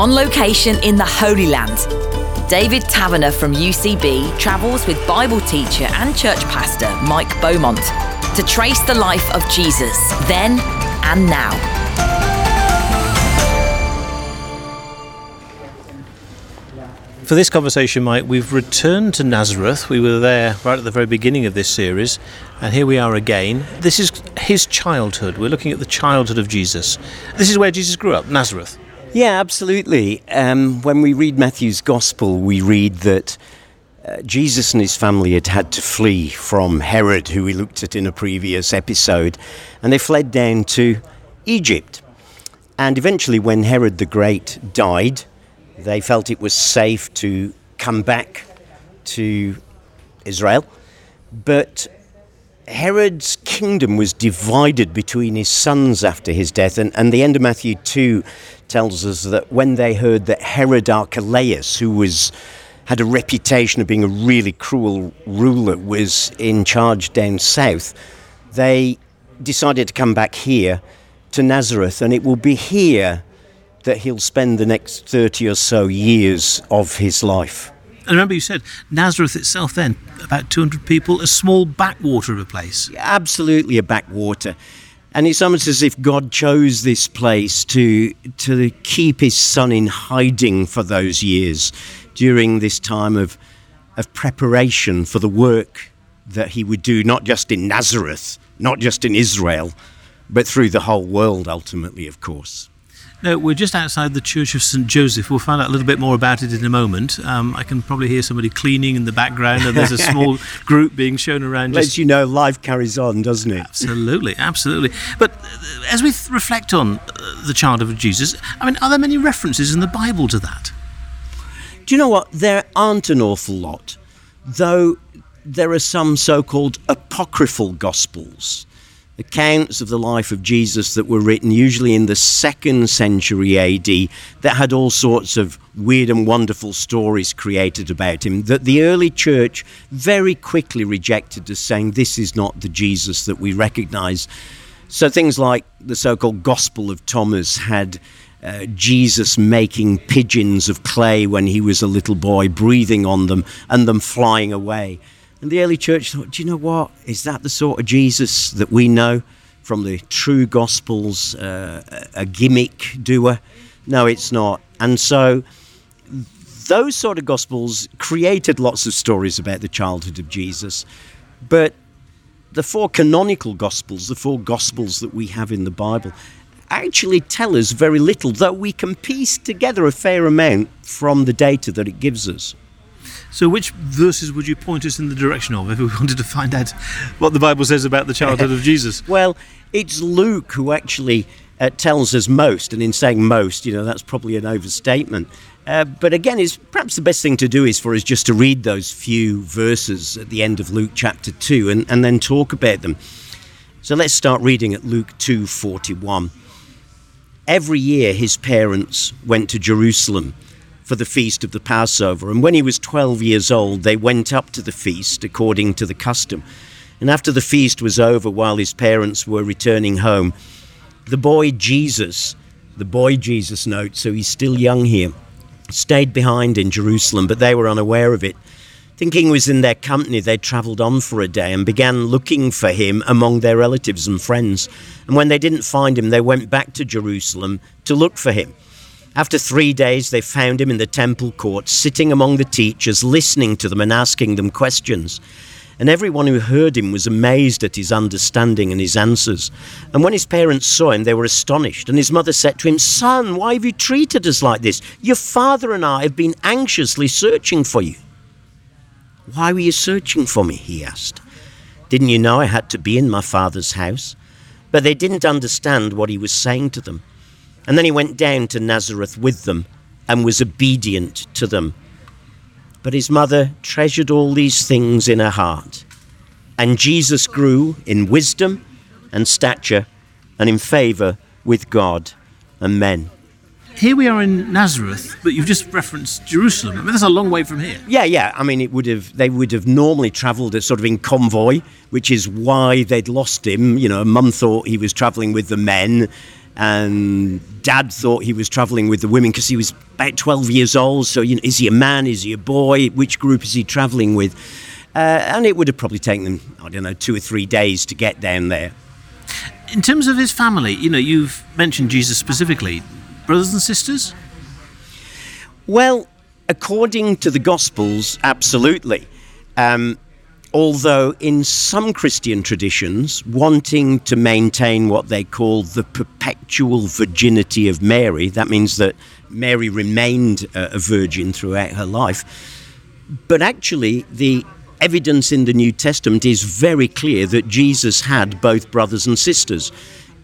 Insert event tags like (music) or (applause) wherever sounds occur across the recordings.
On location in the Holy Land, David Taverner from UCB travels with Bible teacher and church pastor Mike Beaumont to trace the life of Jesus then and now. For this conversation, Mike, we've returned to Nazareth. We were there right at the very beginning of this series, and here we are again. This is his childhood. We're looking at the childhood of Jesus. This is where Jesus grew up, Nazareth. Yeah, absolutely. Um, when we read Matthew's Gospel, we read that uh, Jesus and his family had had to flee from Herod, who we looked at in a previous episode, and they fled down to Egypt. And eventually, when Herod the Great died, they felt it was safe to come back to Israel. But Herod's kingdom was divided between his sons after his death, and, and the end of Matthew 2 tells us that when they heard that Herod Archelaus, who was had a reputation of being a really cruel ruler, was in charge down south, they decided to come back here to Nazareth, and it will be here that he'll spend the next 30 or so years of his life. And remember, you said Nazareth itself, then, about 200 people, a small backwater of a place. Absolutely a backwater. And it's almost as if God chose this place to, to keep his son in hiding for those years during this time of, of preparation for the work that he would do, not just in Nazareth, not just in Israel, but through the whole world ultimately, of course. No, we're just outside the Church of St. Joseph. We'll find out a little bit more about it in a moment. Um, I can probably hear somebody cleaning in the background, and there's a small (laughs) group being shown around. Lets you know life carries on, doesn't it? Absolutely, absolutely. But uh, as we th- reflect on uh, the childhood of Jesus, I mean, are there many references in the Bible to that? Do you know what? There aren't an awful lot, though there are some so called apocryphal gospels accounts of the life of Jesus that were written usually in the second century AD that had all sorts of weird and wonderful stories created about him that the early church very quickly rejected as saying this is not the Jesus that we recognize. So things like the so called Gospel of Thomas had. Uh, Jesus making pigeons of clay when he was a little boy, breathing on them and them flying away. And the early church thought, do you know what? Is that the sort of Jesus that we know from the true Gospels, uh, a gimmick doer? No, it's not. And so those sort of Gospels created lots of stories about the childhood of Jesus. But the four canonical Gospels, the four Gospels that we have in the Bible, actually tell us very little, though we can piece together a fair amount from the data that it gives us. So, which verses would you point us in the direction of if we (laughs) wanted to find out what the Bible says about the childhood of Jesus? (laughs) Well, it's Luke who actually uh, tells us most, and in saying most, you know, that's probably an overstatement. Uh, but again, it's perhaps the best thing to do is for us just to read those few verses at the end of Luke chapter 2 and, and then talk about them. So let's start reading at Luke 2:41. Every year his parents went to Jerusalem for the feast of the Passover. And when he was 12 years old, they went up to the feast according to the custom. And after the feast was over, while his parents were returning home, the boy Jesus, the boy Jesus note, so he's still young here, stayed behind in Jerusalem, but they were unaware of it. Thinking he was in their company, they travelled on for a day and began looking for him among their relatives and friends. And when they didn't find him, they went back to Jerusalem to look for him. After three days, they found him in the temple court, sitting among the teachers, listening to them and asking them questions. And everyone who heard him was amazed at his understanding and his answers. And when his parents saw him, they were astonished. And his mother said to him, Son, why have you treated us like this? Your father and I have been anxiously searching for you. Why were you searching for me? he asked. Didn't you know I had to be in my father's house? But they didn't understand what he was saying to them. And then he went down to Nazareth with them and was obedient to them. But his mother treasured all these things in her heart. And Jesus grew in wisdom and stature and in favour with God and men. Here we are in Nazareth, but you've just referenced Jerusalem. I mean, that's a long way from here. Yeah, yeah. I mean, it would have. They would have normally travelled sort of in convoy, which is why they'd lost him. You know, Mum thought he was travelling with the men, and dad thought he was traveling with the women because he was about 12 years old. So, you know, is he a man? Is he a boy? Which group is he traveling with? Uh, and it would have probably taken them, I don't know, two or three days to get down there. In terms of his family, you know, you've mentioned Jesus specifically. Brothers and sisters? Well, according to the Gospels, absolutely. Um, although in some Christian traditions, wanting to maintain what they call the perpetual virginity of Mary, that means that Mary remained a virgin throughout her life. But actually, the evidence in the New Testament is very clear that Jesus had both brothers and sisters.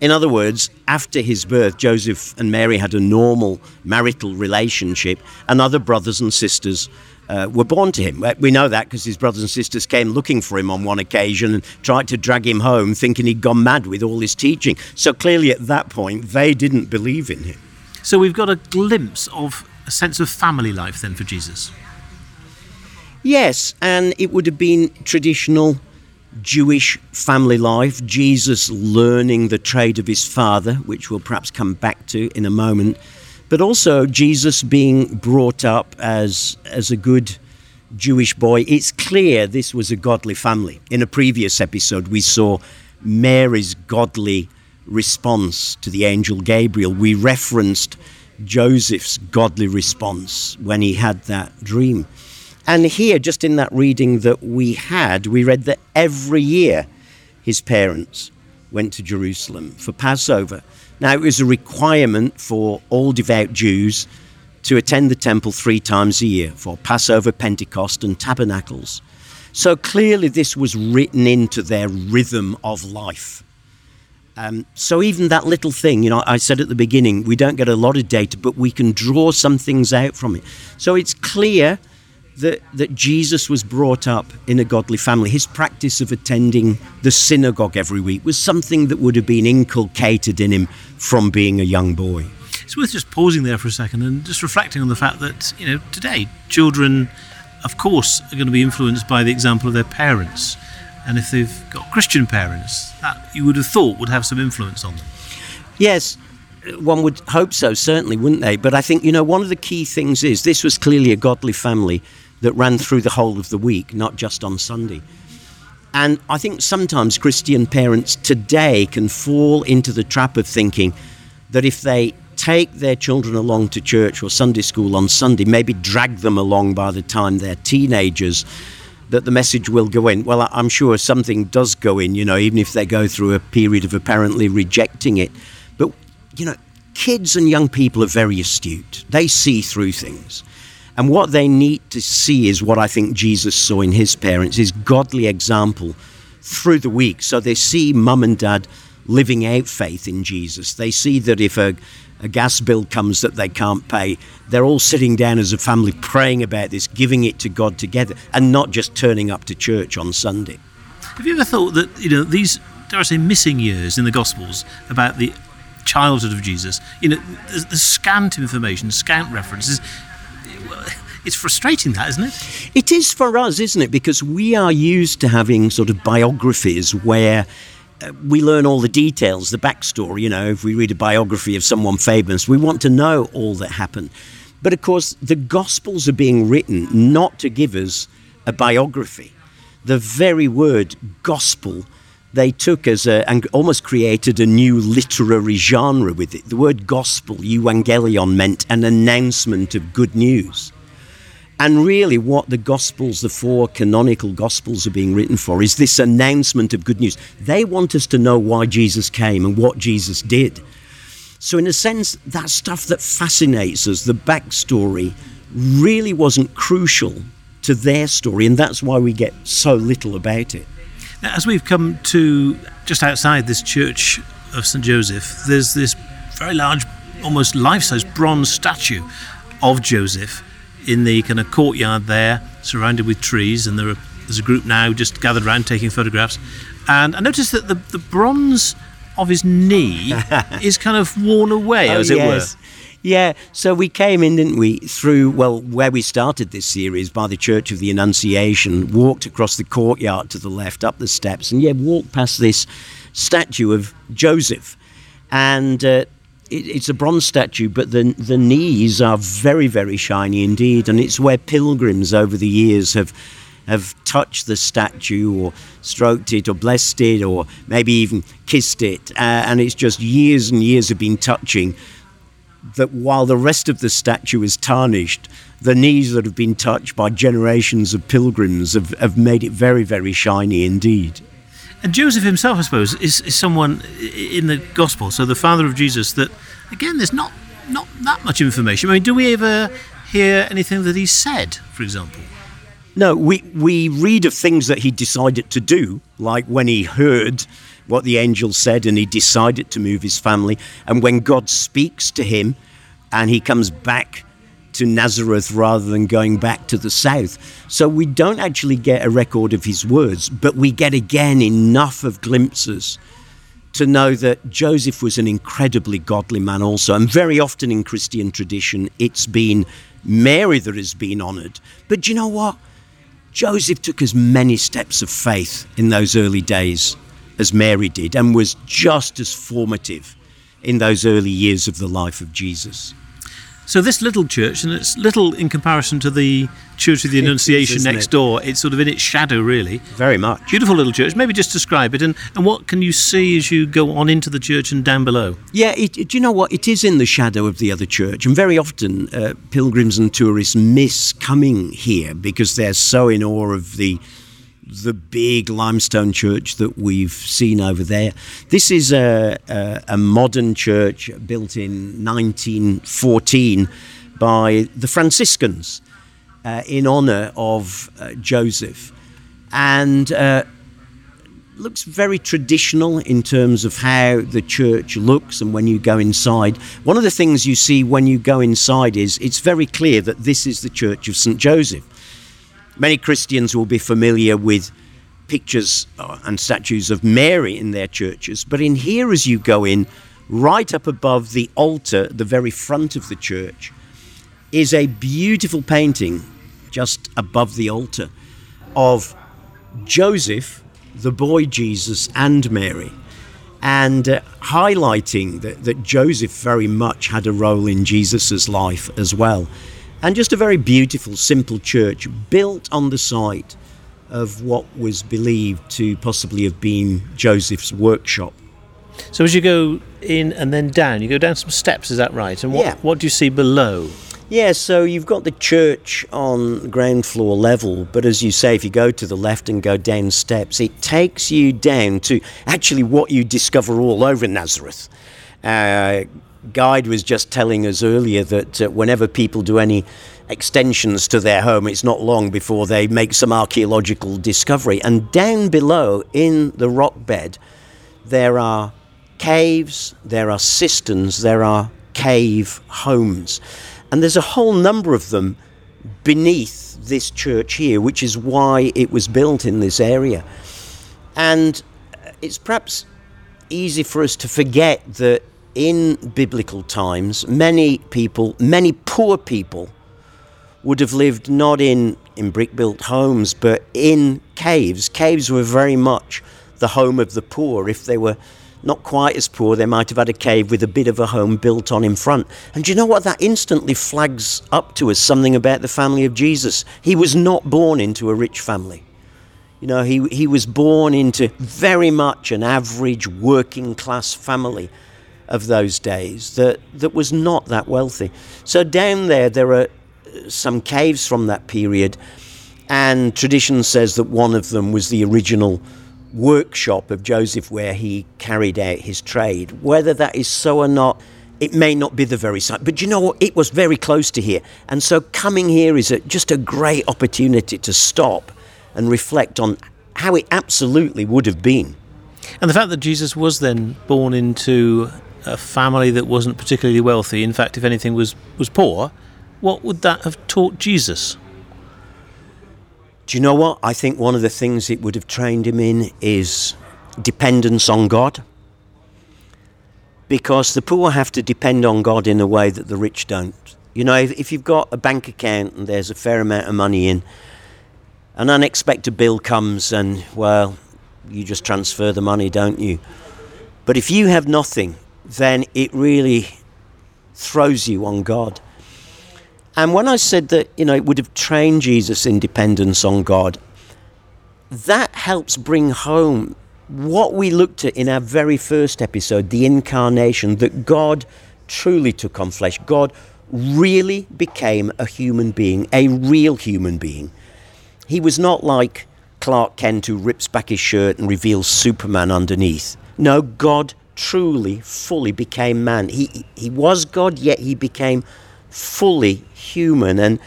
In other words, after his birth, Joseph and Mary had a normal marital relationship, and other brothers and sisters uh, were born to him. We know that because his brothers and sisters came looking for him on one occasion and tried to drag him home, thinking he'd gone mad with all his teaching. So clearly, at that point, they didn't believe in him. So we've got a glimpse of a sense of family life then for Jesus. Yes, and it would have been traditional Jewish family life, Jesus learning the trade of his father, which we'll perhaps come back to in a moment but also Jesus being brought up as, as a good Jewish boy. It's clear this was a godly family. In a previous episode, we saw Mary's godly response to the angel Gabriel. We referenced Joseph's godly response when he had that dream. And here, just in that reading that we had, we read that every year his parents went to Jerusalem for Passover. Now, it was a requirement for all devout Jews to attend the temple three times a year for Passover, Pentecost, and Tabernacles. So clearly, this was written into their rhythm of life. Um, so even that little thing, you know, I said at the beginning, we don't get a lot of data, but we can draw some things out from it. So it's clear that, that Jesus was brought up in a godly family. His practice of attending the synagogue every week was something that would have been inculcated in him from being a young boy. It's worth just pausing there for a second and just reflecting on the fact that, you know, today children, of course, are going to be influenced by the example of their parents. And if they've got Christian parents, that you would have thought would have some influence on them. Yes, one would hope so, certainly, wouldn't they? But I think, you know, one of the key things is this was clearly a godly family that ran through the whole of the week, not just on Sunday. And I think sometimes Christian parents today can fall into the trap of thinking that if they take their children along to church or Sunday school on Sunday, maybe drag them along by the time they're teenagers, that the message will go in. Well, I'm sure something does go in, you know, even if they go through a period of apparently rejecting it. But, you know, kids and young people are very astute, they see through things. And what they need to see is what I think Jesus saw in his parents, his godly example through the week. So they see mum and dad living out faith in Jesus. They see that if a, a gas bill comes that they can't pay, they're all sitting down as a family praying about this, giving it to God together, and not just turning up to church on Sunday. Have you ever thought that, you know, these, dare I say, missing years in the Gospels about the childhood of Jesus, you know, the scant information, scant references, it's frustrating that, isn't it? It is for us, isn't it? Because we are used to having sort of biographies where uh, we learn all the details, the backstory. You know, if we read a biography of someone famous, we want to know all that happened. But of course, the Gospels are being written not to give us a biography. The very word gospel they took as a, and almost created a new literary genre with it. The word gospel, euangelion, meant an announcement of good news. And really, what the Gospels, the four canonical Gospels, are being written for is this announcement of good news. They want us to know why Jesus came and what Jesus did. So, in a sense, that stuff that fascinates us, the backstory, really wasn't crucial to their story, and that's why we get so little about it. Now, as we've come to just outside this church of St. Joseph, there's this very large, almost life size bronze statue of Joseph in the kind of courtyard there, surrounded with trees, and there are, there's a group now just gathered around taking photographs. And I noticed that the, the bronze of his knee (laughs) is kind of worn away, oh, as it yes. were. Yeah, so we came in, didn't we, through, well, where we started this series by the Church of the Annunciation, walked across the courtyard to the left, up the steps, and yeah, walked past this statue of Joseph. And uh, it, it's a bronze statue, but the the knees are very very shiny indeed, and it's where pilgrims over the years have have touched the statue or stroked it or blessed it or maybe even kissed it, uh, and it's just years and years of been touching. That while the rest of the statue is tarnished, the knees that have been touched by generations of pilgrims have, have made it very, very shiny indeed. And Joseph himself, I suppose, is, is someone in the gospel, so the father of Jesus, that, again, there's not, not that much information. I mean, do we ever hear anything that he said, for example? No, we, we read of things that he decided to do, like when he heard what the angel said and he decided to move his family, and when God speaks to him and he comes back to Nazareth rather than going back to the south. So we don't actually get a record of his words, but we get again enough of glimpses to know that Joseph was an incredibly godly man also. And very often in Christian tradition, it's been Mary that has been honoured. But you know what? Joseph took as many steps of faith in those early days as Mary did and was just as formative in those early years of the life of Jesus. So this little church, and it's little in comparison to the Church of the Annunciation is, next it? door. It's sort of in its shadow, really. Very much. Beautiful little church. Maybe just describe it, and, and what can you see as you go on into the church and down below? Yeah, it, it, do you know what? It is in the shadow of the other church, and very often uh, pilgrims and tourists miss coming here because they're so in awe of the the big limestone church that we've seen over there. This is a, a, a modern church built in 1914 by the Franciscans uh, in honor of uh, Joseph. And uh, looks very traditional in terms of how the church looks and when you go inside. One of the things you see when you go inside is it's very clear that this is the church of St. Joseph. Many Christians will be familiar with pictures uh, and statues of Mary in their churches, but in here, as you go in, right up above the altar, the very front of the church, is a beautiful painting just above the altar of Joseph, the boy Jesus, and Mary. And uh, highlighting that, that Joseph very much had a role in Jesus' life as well and just a very beautiful, simple church built on the site of what was believed to possibly have been Joseph's workshop. So as you go in and then down, you go down some steps, is that right? And what, yeah. what do you see below? Yeah, so you've got the church on ground floor level, but as you say, if you go to the left and go down steps, it takes you down to actually what you discover all over Nazareth. Uh, Guide was just telling us earlier that uh, whenever people do any extensions to their home, it's not long before they make some archaeological discovery. And down below in the rock bed, there are caves, there are cisterns, there are cave homes. And there's a whole number of them beneath this church here, which is why it was built in this area. And it's perhaps easy for us to forget that in biblical times, many people, many poor people, would have lived not in, in brick built homes, but in caves. Caves were very much the home of the poor. If they were not quite as poor, they might have had a cave with a bit of a home built on in front. And you know what? That instantly flags up to us something about the family of Jesus. He was not born into a rich family. You know, he, he was born into very much an average working class family of those days that, that was not that wealthy. So down there, there are uh, some caves from that period, and tradition says that one of them was the original workshop of Joseph where he carried out his trade. Whether that is so or not, it may not be the very site, but you know what? It was very close to here. And so coming here is a, just a great opportunity to stop and reflect on how it absolutely would have been. And the fact that Jesus was then born into a family that wasn't particularly wealthy, in fact, if anything, was, was poor, what would that have taught Jesus? Do you know what? I think one of the things it would have trained him in is dependence on God. Because the poor have to depend on God in a way that the rich don't. You know, if, if you've got a bank account and there's a fair amount of money in, an unexpected bill comes and, well, you just transfer the money, don't you? But if you have nothing, then it really throws you on God. And when I said that, you know, it would have trained Jesus' independence on God, that helps bring home what we looked at in our very first episode, the incarnation, that God truly took on flesh. God really became a human being, a real human being. He was not like Clark Kent who rips back his shirt and reveals Superman underneath. No, God truly, fully became man. He, he was God, yet he became fully human. And,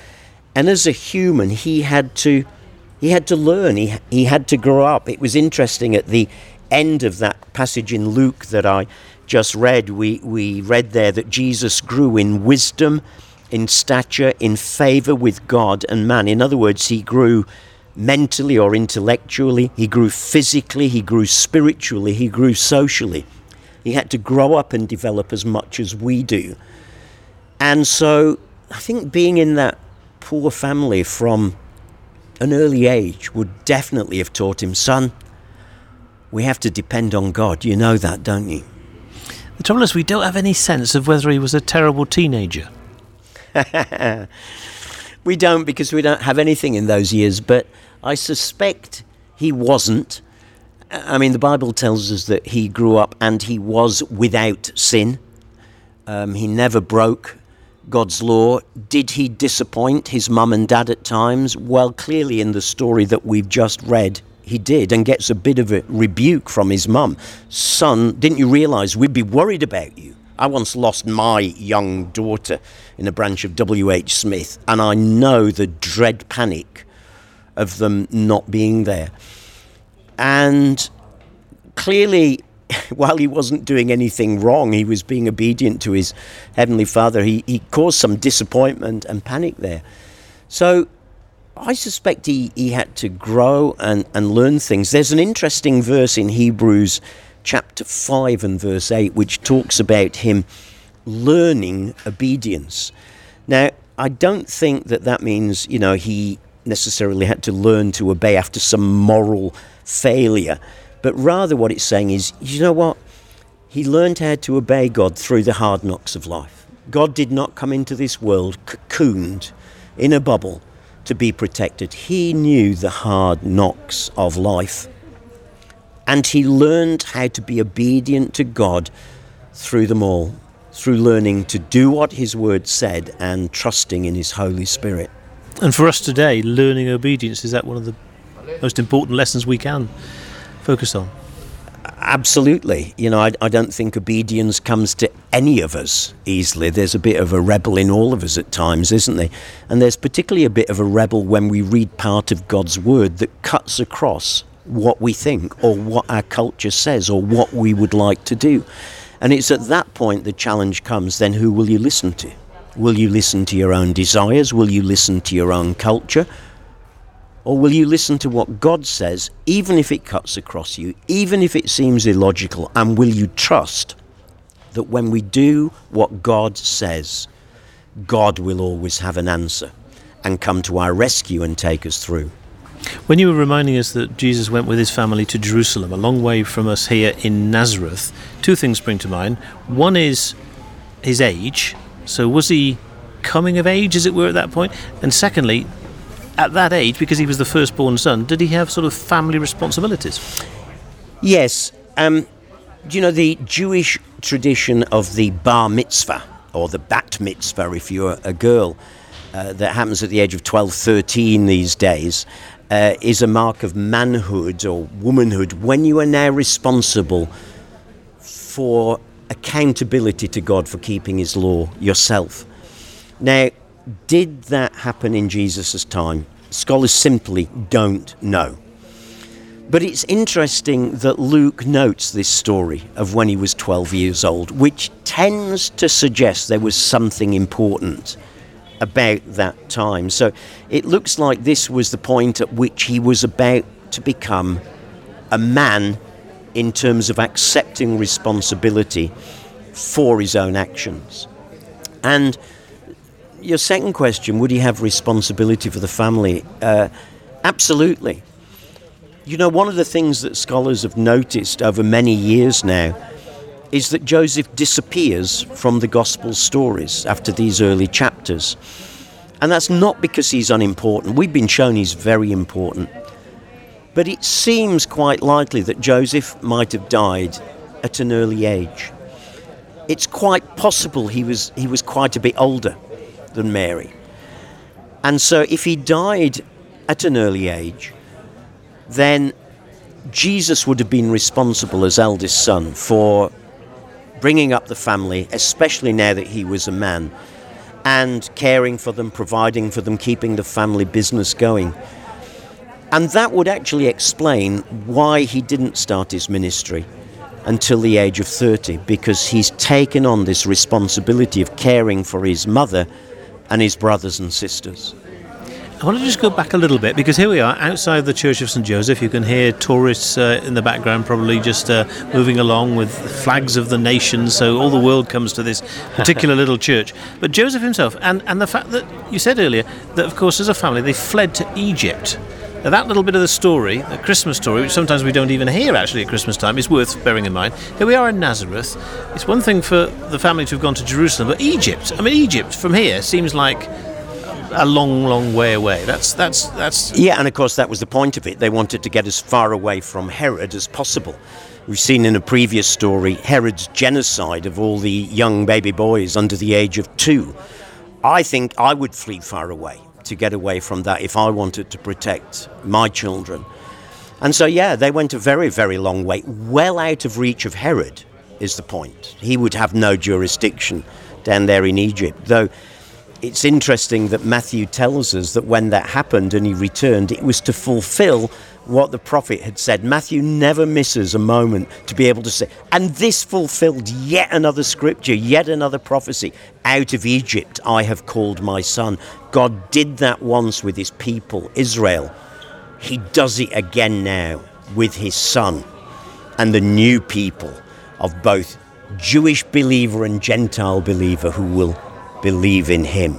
and as a human, he had to, he had to learn, he, he had to grow up. It was interesting at the end of that passage in Luke that I just read, we, we read there that Jesus grew in wisdom, in stature, in favor with God and man. In other words, he grew mentally or intellectually, he grew physically, he grew spiritually, he grew socially. He had to grow up and develop as much as we do. And so I think being in that poor family from an early age would definitely have taught him, son, we have to depend on God. You know that, don't you? The trouble is, we don't have any sense of whether he was a terrible teenager. (laughs) we don't because we don't have anything in those years, but I suspect he wasn't. I mean, the Bible tells us that he grew up and he was without sin. Um, he never broke God's law. Did he disappoint his mum and dad at times? Well, clearly, in the story that we've just read, he did and gets a bit of a rebuke from his mum. Son, didn't you realize we'd be worried about you? I once lost my young daughter in a branch of W.H. Smith, and I know the dread panic of them not being there. And clearly, (laughs) while he wasn't doing anything wrong, he was being obedient to his Heavenly Father. He, he caused some disappointment and panic there. So I suspect he, he had to grow and, and learn things. There's an interesting verse in Hebrews chapter 5 and verse 8 which talks about him learning obedience. Now, I don't think that that means, you know, he necessarily had to learn to obey after some moral failure, but rather what it's saying is, you know what? He learned how to obey God through the hard knocks of life. God did not come into this world cocooned in a bubble to be protected. He knew the hard knocks of life. And he learned how to be obedient to God through them all, through learning to do what his word said and trusting in his Holy Spirit. And for us today, learning obedience is that one of the most important lessons we can focus on? Absolutely. You know, I, I, don't think obedience comes to any of us easily. There's a bit of a rebel in all of us at times, isn't there? And there's particularly a bit of a rebel when we read part of God's word that cuts across what we think or what our culture says or what we would like to do. And it's at that point the challenge comes then who will you listen to? Will you listen to your own desires? Will you listen to your own culture? Or will you listen to what God says, even if it cuts across you, even if it seems illogical? And will you trust that when we do what God says, God will always have an answer and come to our rescue and take us through? When you were reminding us that Jesus went with his family to Jerusalem, a long way from us here in Nazareth, two things spring to mind. One is his age. So, was he coming of age, as it were, at that point? And secondly, at that age, because he was the firstborn son, did he have sort of family responsibilities? Yes. Um, do you know the Jewish tradition of the bar mitzvah, or the bat mitzvah if you're a girl, uh, that happens at the age of 12, 13 these days, uh, is a mark of manhood or womanhood when you are now responsible for accountability to God for keeping His law yourself. Now, did that happen in Jesus' time? Scholars simply don't know. But it's interesting that Luke notes this story of when he was 12 years old, which tends to suggest there was something important about that time. So it looks like this was the point at which he was about to become a man in terms of accepting responsibility for his own actions. And your second question, would he have responsibility for the family? Uh, absolutely. You know, one of the things that scholars have noticed over many years now is that Joseph disappears from the gospel stories after these early chapters. And that's not because he's unimportant. We've been shown he's very important. But it seems quite likely that Joseph might have died at an early age. It's quite possible he was, he was quite a bit older than Mary. And so if he died at an early age, then Jesus would have been responsible as eldest son for bringing up the family, especially now that he was a man, and caring for them, providing for them, keeping the family business going. And that would actually explain why he didn't start his ministry until the age of 30, because he's taken on this responsibility of caring for his mother and his brothers and sisters. I want to just go back a little bit because here we are outside the Church of St Joseph. You can hear tourists uh, in the background, probably just uh, moving along with flags of the nation. So all the world comes to this particular (laughs) little church. But Joseph himself, and, and the fact that you said earlier that, of course, as a family, they fled to Egypt. Now, that little bit of the story, the Christmas story, which sometimes we don't even hear actually at Christmas time, is worth bearing in mind. Here we are in Nazareth. It's one thing for the family to have gone to Jerusalem, but Egypt, I mean, Egypt from here seems like a long, long way away. That's that's that's. Yeah, and of course that was the point of it. They wanted to get as far away from Herod as possible. We've seen in a previous story Herod's genocide of all the young baby boys under the age of two. I think I would flee far away to get away from that if I wanted to protect my children. And so, yeah, they went a very, very long way, well out of reach of Herod, is the point. He would have no jurisdiction down there in Egypt, though it's interesting that Matthew tells us that when that happened and he returned, it was to fulfill what the prophet had said. Matthew never misses a moment to be able to say, and this fulfilled yet another scripture, yet another prophecy. Out of Egypt I have called my son. God did that once with his people, Israel. He does it again now with his son and the new people of both Jewish believer and Gentile believer who will believe in him.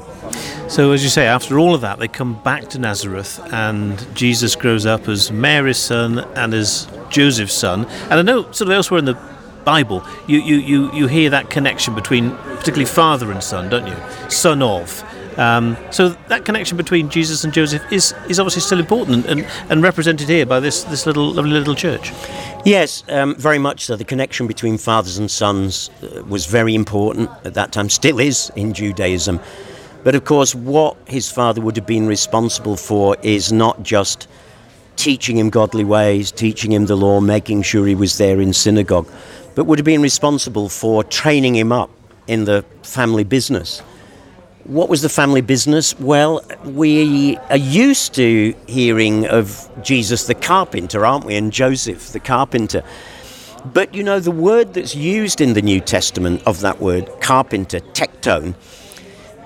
So, as you say, after all of that, they come back to Nazareth, and Jesus grows up as Mary's son and as Joseph's son. And I know, sort of elsewhere in the Bible, you, you, you, you hear that connection between particularly father and son, don't you? Son of. Um, so that connection between Jesus and Joseph is, is obviously still important and, and represented here by this, this little lovely little church. Yes, um, very much so. The connection between fathers and sons uh, was very important at that time, still is in Judaism. But of course, what his father would have been responsible for is not just teaching him godly ways, teaching him the law, making sure he was there in synagogue, but would have been responsible for training him up in the family business. What was the family business? Well, we are used to hearing of Jesus the carpenter, aren't we? And Joseph the carpenter. But you know, the word that's used in the New Testament of that word, carpenter, tekton,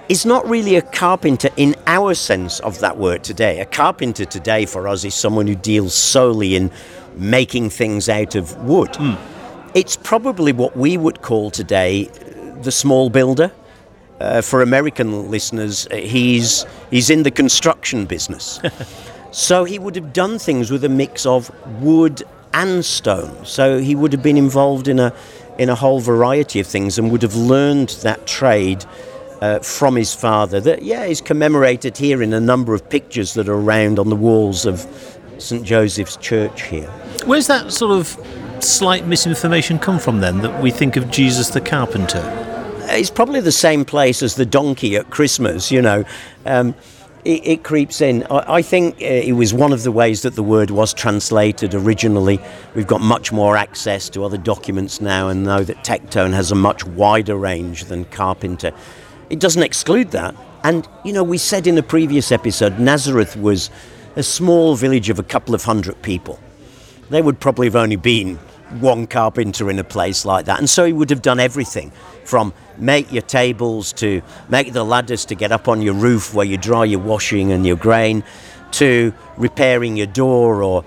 is not really a carpenter in our sense of that word today. A carpenter today for us is someone who deals solely in making things out of wood. Mm. It's probably what we would call today the small builder uh, for American listeners, uh, he's he's in the construction business. (laughs) so he would have done things with a mix of wood and stone. So he would have been involved in a in a whole variety of things and would have learned that trade uh, from his father. That yeah, is commemorated here in a number of pictures that are around on the walls of St Joseph's Church here. Where's that sort of slight misinformation come from then that we think of Jesus the carpenter? it's probably the same place as the donkey at Christmas, you know. Um, it, it, creeps in. I, I think uh, it was one of the ways that the word was translated originally. We've got much more access to other documents now and know that tekton has a much wider range than carpenter. It doesn't exclude that. And, you know, we said in a previous episode, Nazareth was a small village of a couple of hundred people. They would probably have only been one carpenter in a place like that. And so he would have done everything from make your tables to make the ladders to get up on your roof where you dry your washing and your grain to repairing your door or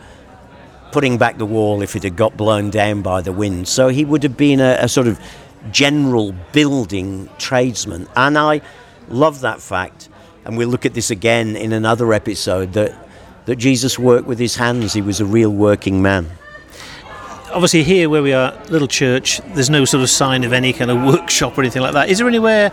putting back the wall if it had got blown down by the wind. So he would have been a, a sort of general building tradesman. And I love that fact. And we'll look at this again in another episode that, that Jesus worked with his hands. He was a real working man. obviously here where we are, little church, there's no sort of sign of any kind of workshop or anything like that. Is there anywhere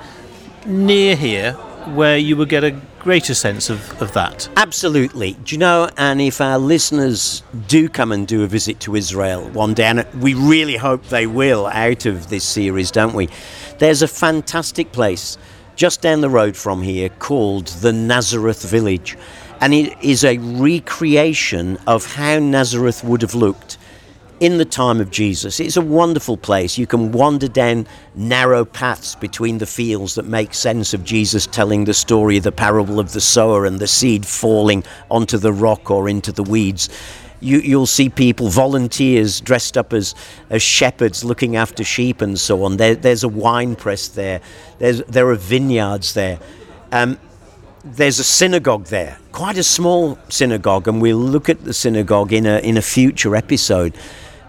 near here where you would get a greater sense of, of that? Absolutely. Do you know, and if our listeners do come and do a visit to Israel one day, and we really hope they will out of this series, don't we? There's a fantastic place just down the road from here called the Nazareth Village. And it is a recreation of how Nazareth would have looked in the time of Jesus. It's a wonderful place. You can wander down narrow paths between the fields that make sense of Jesus telling the story of the parable of the sower and the seed falling onto the rock or into the weeds. You, will see people, volunteers dressed up as, as shepherds looking after sheep and so on. There, there's a wine press there, there's, there are vineyards there. Um, there's a synagogue there, quite a small synagogue, and we'll look at the synagogue in a, in a future episode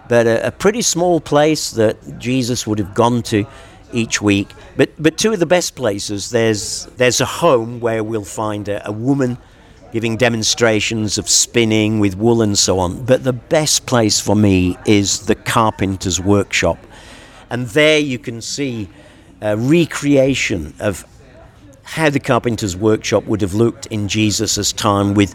but a, a, pretty small place that Jesus would have gone to each week. But but two of the best places there's there's a home where we'll find a, a woman giving demonstrations of spinning with wool and so on. But the best place for me is the carpenter's workshop, and there you can see a recreation of how the carpenter's workshop would have looked in Jesus' time with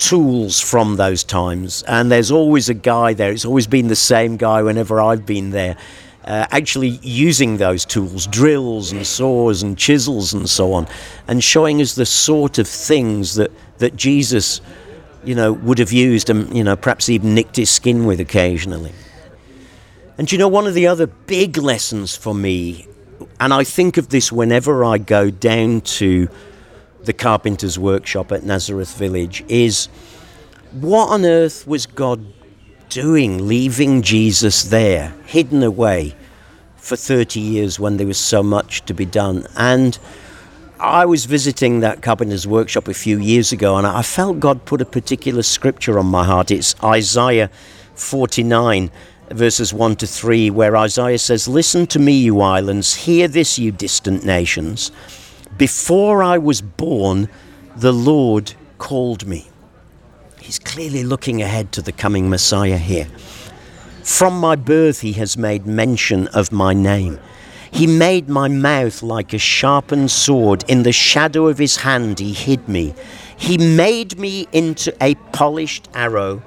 tools from those times. And there's always a guy there, it's always been the same guy whenever I've been there. Uh, actually using those tools, drills and saws and chisels and so on, and showing us the sort of things that, that Jesus, you know, would have used and, you know, perhaps even nicked his skin with occasionally. And you know, one of the other big lessons for me, and I think of this whenever I go down to the carpenter's workshop at Nazareth Village is what on earth was God doing, leaving Jesus there, hidden away for 30 years when there was so much to be done? And I was visiting that carpenter's workshop a few years ago and I felt God put a particular scripture on my heart. It's Isaiah 49 verses 1 to 3, where Isaiah says, Listen to me, you islands, hear this, you distant nations. Before I was born, the Lord called me. He's clearly looking ahead to the coming Messiah here. From my birth, he has made mention of my name. He made my mouth like a sharpened sword. In the shadow of his hand, he hid me. He made me into a polished arrow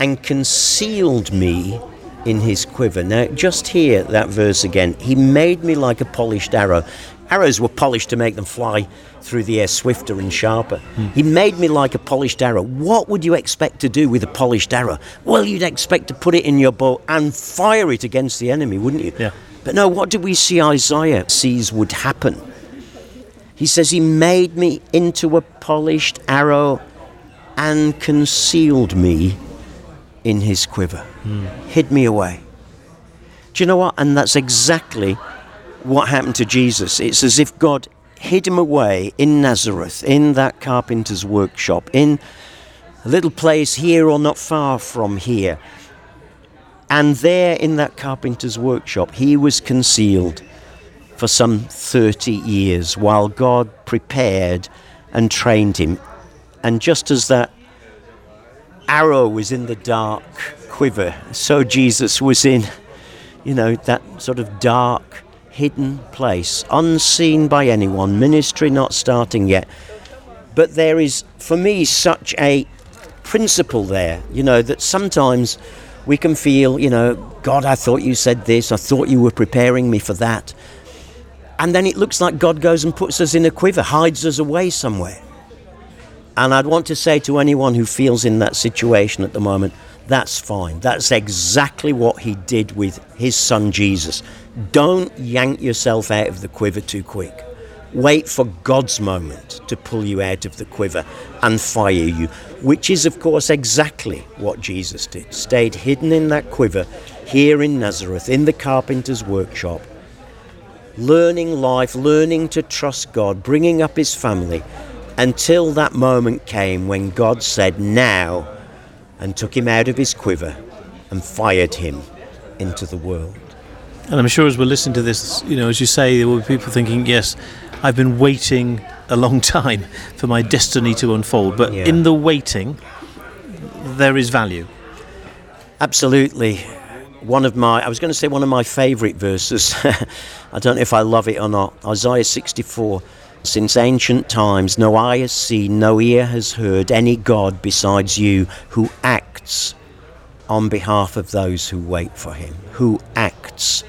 and concealed me in his quiver. Now, just hear that verse again. He made me like a polished arrow. Arrows were polished to make them fly through the air swifter and sharper. Mm. He made me like a polished arrow. What would you expect to do with a polished arrow? Well, you'd expect to put it in your bow and fire it against the enemy, wouldn't you? Yeah. But no, what do we see Isaiah sees would happen? He says, He made me into a polished arrow and concealed me in his quiver, mm. hid me away. Do you know what? And that's exactly what happened to Jesus. It's as if God hid him away in Nazareth, in that carpenter's workshop, in a little place here or not far from here. And there in that carpenter's workshop, he was concealed for some 30 years while God prepared and trained him. And just as that arrow was in the dark quiver, so Jesus was in, you know, that sort of dark hidden place, unseen by anyone, ministry not starting yet. But there is, for me, such a principle there, you know, that sometimes we can feel, you know, God, I thought you said this, I thought you were preparing me for that. And then it looks like God goes and puts us in a quiver, hides us away somewhere. And I'd want to say to anyone who feels in that situation at the moment, that's fine. That's exactly what he did with his son Jesus. Don't yank yourself out of the quiver too quick. Wait for God's moment to pull you out of the quiver and fire you, which is, of course, exactly what Jesus did. Stayed hidden in that quiver here in Nazareth, in the carpenter's workshop, learning life, learning to trust God, bringing up his family, until that moment came when God said, Now and took him out of his quiver and fired him into the world. And I'm sure as we're listening to this, you know, as you say, there will be people thinking, yes, I've been waiting a long (laughs) time for my destiny to unfold. But yeah. in the waiting, there is value. Absolutely. one of my, I was going to say one of my favourite verses. (laughs) I don't know if I love it or not. Isaiah 64. Since ancient times, no eye has seen, no ear has heard any God besides you who acts on behalf of those who wait for him. Who acts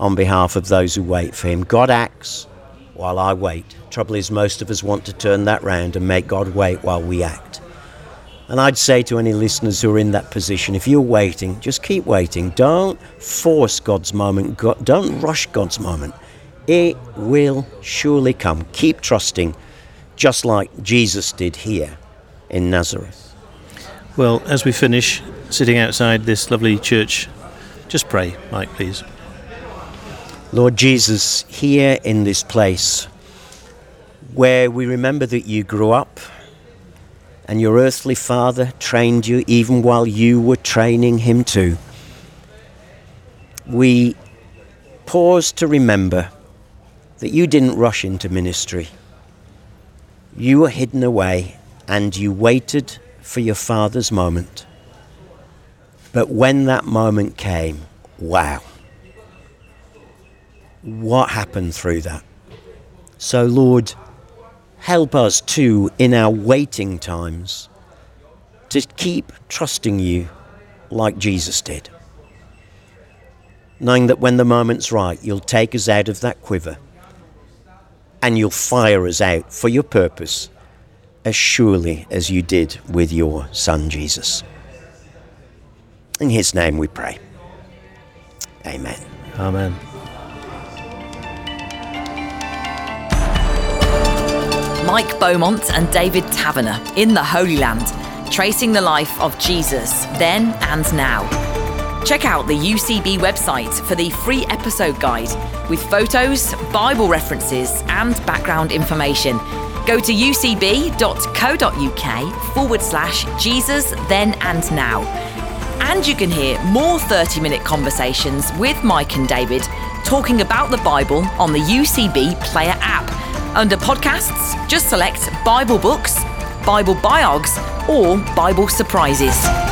on behalf of those who wait for him. God acts while I wait. Trouble is, most of us want to turn that round and make God wait while we act. And I'd say to any listeners who are in that position, if you're waiting, just keep waiting. Don't force God's moment. don't rush God's moment. It will surely come. Keep trusting, just like Jesus did here in Nazareth. Well, as we finish sitting outside this lovely church, just pray, Mike, please. Lord Jesus, here in this place where we remember that you grew up and your earthly father trained you even while you were training him too. We pause to remember that you didn't rush into ministry. You were hidden away and you waited for your Father's moment. But when that moment came, wow. What happened through that? So, Lord, help us too in our waiting times to keep trusting you like Jesus did. Knowing that when the moment's right, you'll take us out of that quiver and you'll fire us out for your purpose as surely as you did with your Son Jesus. In His name we pray. Amen. Amen. Mike Beaumont and David Taverner in the Holy Land, tracing the life of Jesus then and now. Check out the UCB website for the free episode guide with photos, Bible references, and background information. Go to ucb.co.uk forward slash Jesus then and now. And you can hear more 30 minute conversations with Mike and David talking about the Bible on the UCB Player app. Under podcasts, just select Bible books, Bible biogs, or Bible surprises.